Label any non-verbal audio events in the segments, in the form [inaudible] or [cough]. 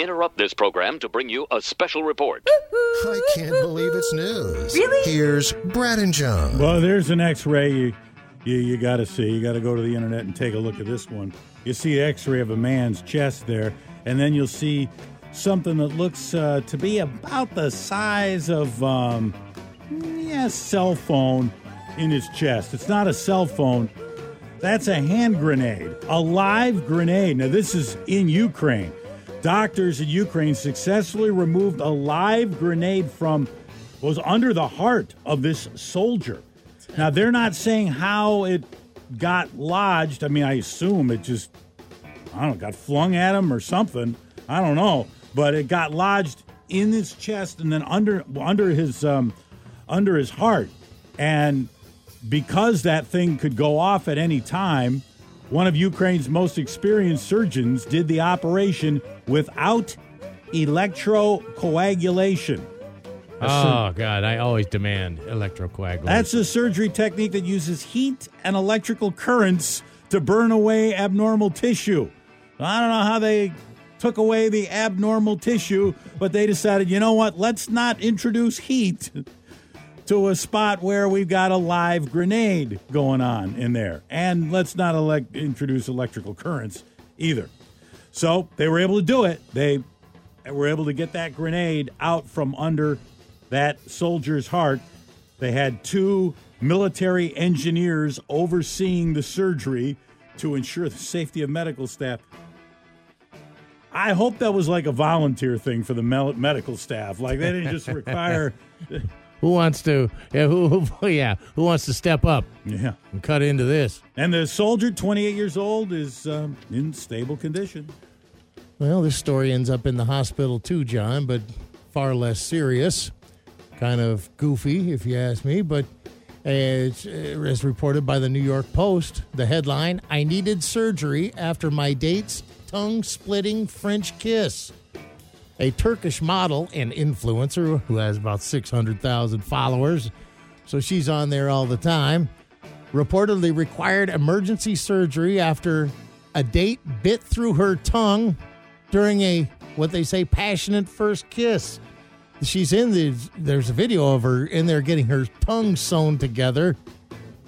interrupt this program to bring you a special report. I can't believe it's news. Really? Here's Brad and John. Well, there's an X-ray you you, you got to see. You got to go to the internet and take a look at this one. You see X-ray of a man's chest there, and then you'll see something that looks uh, to be about the size of um, yeah, cell phone in his chest. It's not a cell phone. That's a hand grenade, a live grenade. Now, this is in Ukraine. Doctors in Ukraine successfully removed a live grenade from was under the heart of this soldier. Now, they're not saying how it got lodged. I mean, I assume it just, I don't know, got flung at him or something. I don't know. But it got lodged in his chest and then under under his um, under his heart. And because that thing could go off at any time, one of Ukraine's most experienced surgeons did the operation without electrocoagulation. Oh God, I always demand electrocoagulation. That's a surgery technique that uses heat and electrical currents to burn away abnormal tissue. I don't know how they took away the abnormal tissue, but they decided, you know what, let's not introduce heat to a spot where we've got a live grenade going on in there. And let's not elect- introduce electrical currents either. So they were able to do it. They were able to get that grenade out from under that soldier's heart. They had two military engineers overseeing the surgery to ensure the safety of medical staff. I hope that was like a volunteer thing for the medical staff. Like they didn't just [laughs] require. Who wants to? Yeah, who, who? [laughs] Yeah, who wants to step up yeah. and cut into this? And the soldier, 28 years old, is um, in stable condition. Well, this story ends up in the hospital too, John, but far less serious. Kind of goofy, if you ask me, but as, as reported by the New York Post, the headline I needed surgery after my date's tongue splitting French kiss. A Turkish model and influencer who has about 600,000 followers, so she's on there all the time, reportedly required emergency surgery after a date bit through her tongue during a what they say passionate first kiss. She's in the there's a video of her in there getting her tongue sewn together.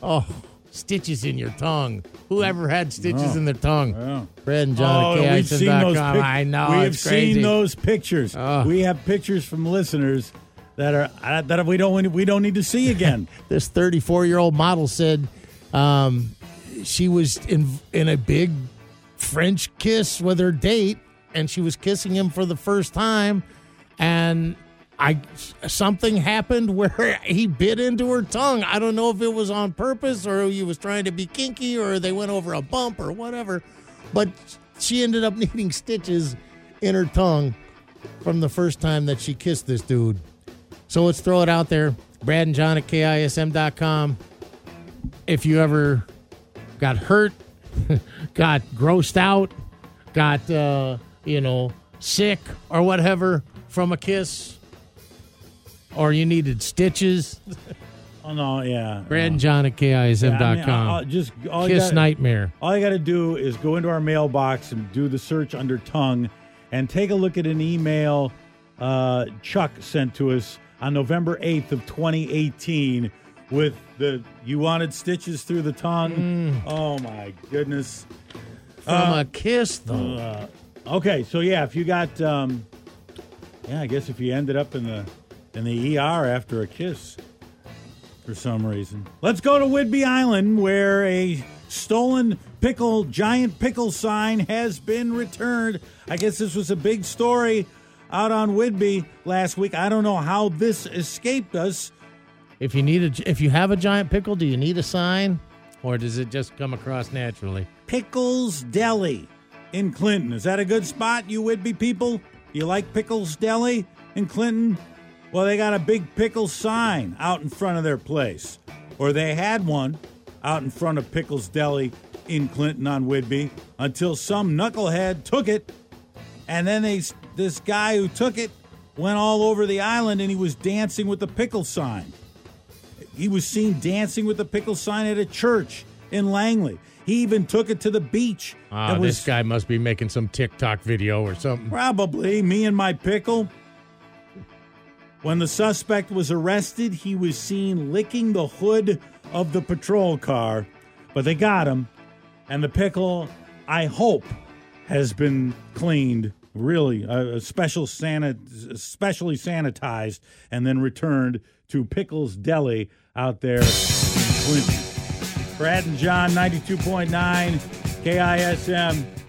Oh, stitches in your tongue. Whoever had stitches Oh, in their tongue? yeah. Brad and John Oh, we've seen those pic- I know We have it's crazy. seen those pictures. Oh. We have pictures from listeners that are uh, that we don't we don't need to see again. [laughs] this 34 year old model said um, she was in in a big French kiss with her date, and she was kissing him for the first time, and I something happened where [laughs] he bit into her tongue. I don't know if it was on purpose or he was trying to be kinky or they went over a bump or whatever, but she ended up [laughs] needing stitches in her tongue from the first time that she kissed this dude. So let's throw it out there. Brad and John at KISM.com. If you ever got hurt, [laughs] got grossed out, got, uh, you know, sick or whatever from a kiss, or you needed stitches, [laughs] oh no, yeah. Brad and John at Yeah, I mean, KISM.com. Just all you kiss gotta- nightmare. All you got to do is go into our mailbox and do the search under tongue and take a look at an email uh, Chuck sent to us on November 8th of 2018 with the you wanted stitches through the tongue. Mm. Oh my goodness. From a kiss, though. Uh, okay, so yeah, if you got um yeah, I guess if you ended up in the in the ER after a kiss for some reason. Let's go to Whidbey Island where a stolen pickle giant pickle sign has been returned. I guess this was a big story out on Whidbey last week. I don't know how this escaped us. if you need a, if you have a giant pickle, do you need a sign, or does it just come across naturally? Pickles Deli in Clinton. Is that a good spot, you Whidbey people? You like Pickles Deli in Clinton? Well, they got a big pickle sign out in front of their place. Or they had one out in front of Pickles Deli in Clinton on Whidbey until some knucklehead took it. And then they this guy who took it went all over the island and he was dancing with the pickle sign. He was seen dancing with the pickle sign at a church. in Langley. He even took it to the beach. Ah, was this guy must be making some TikTok video or something. Probably me and my pickle. When the suspect was arrested, he was seen licking the hood of the patrol car, but they got him. And the pickle, I hope, has been cleaned, really, uh, special sanit- specially sanitized, and then returned to Pickles Deli out there. Brad and John, 92.9 KISM.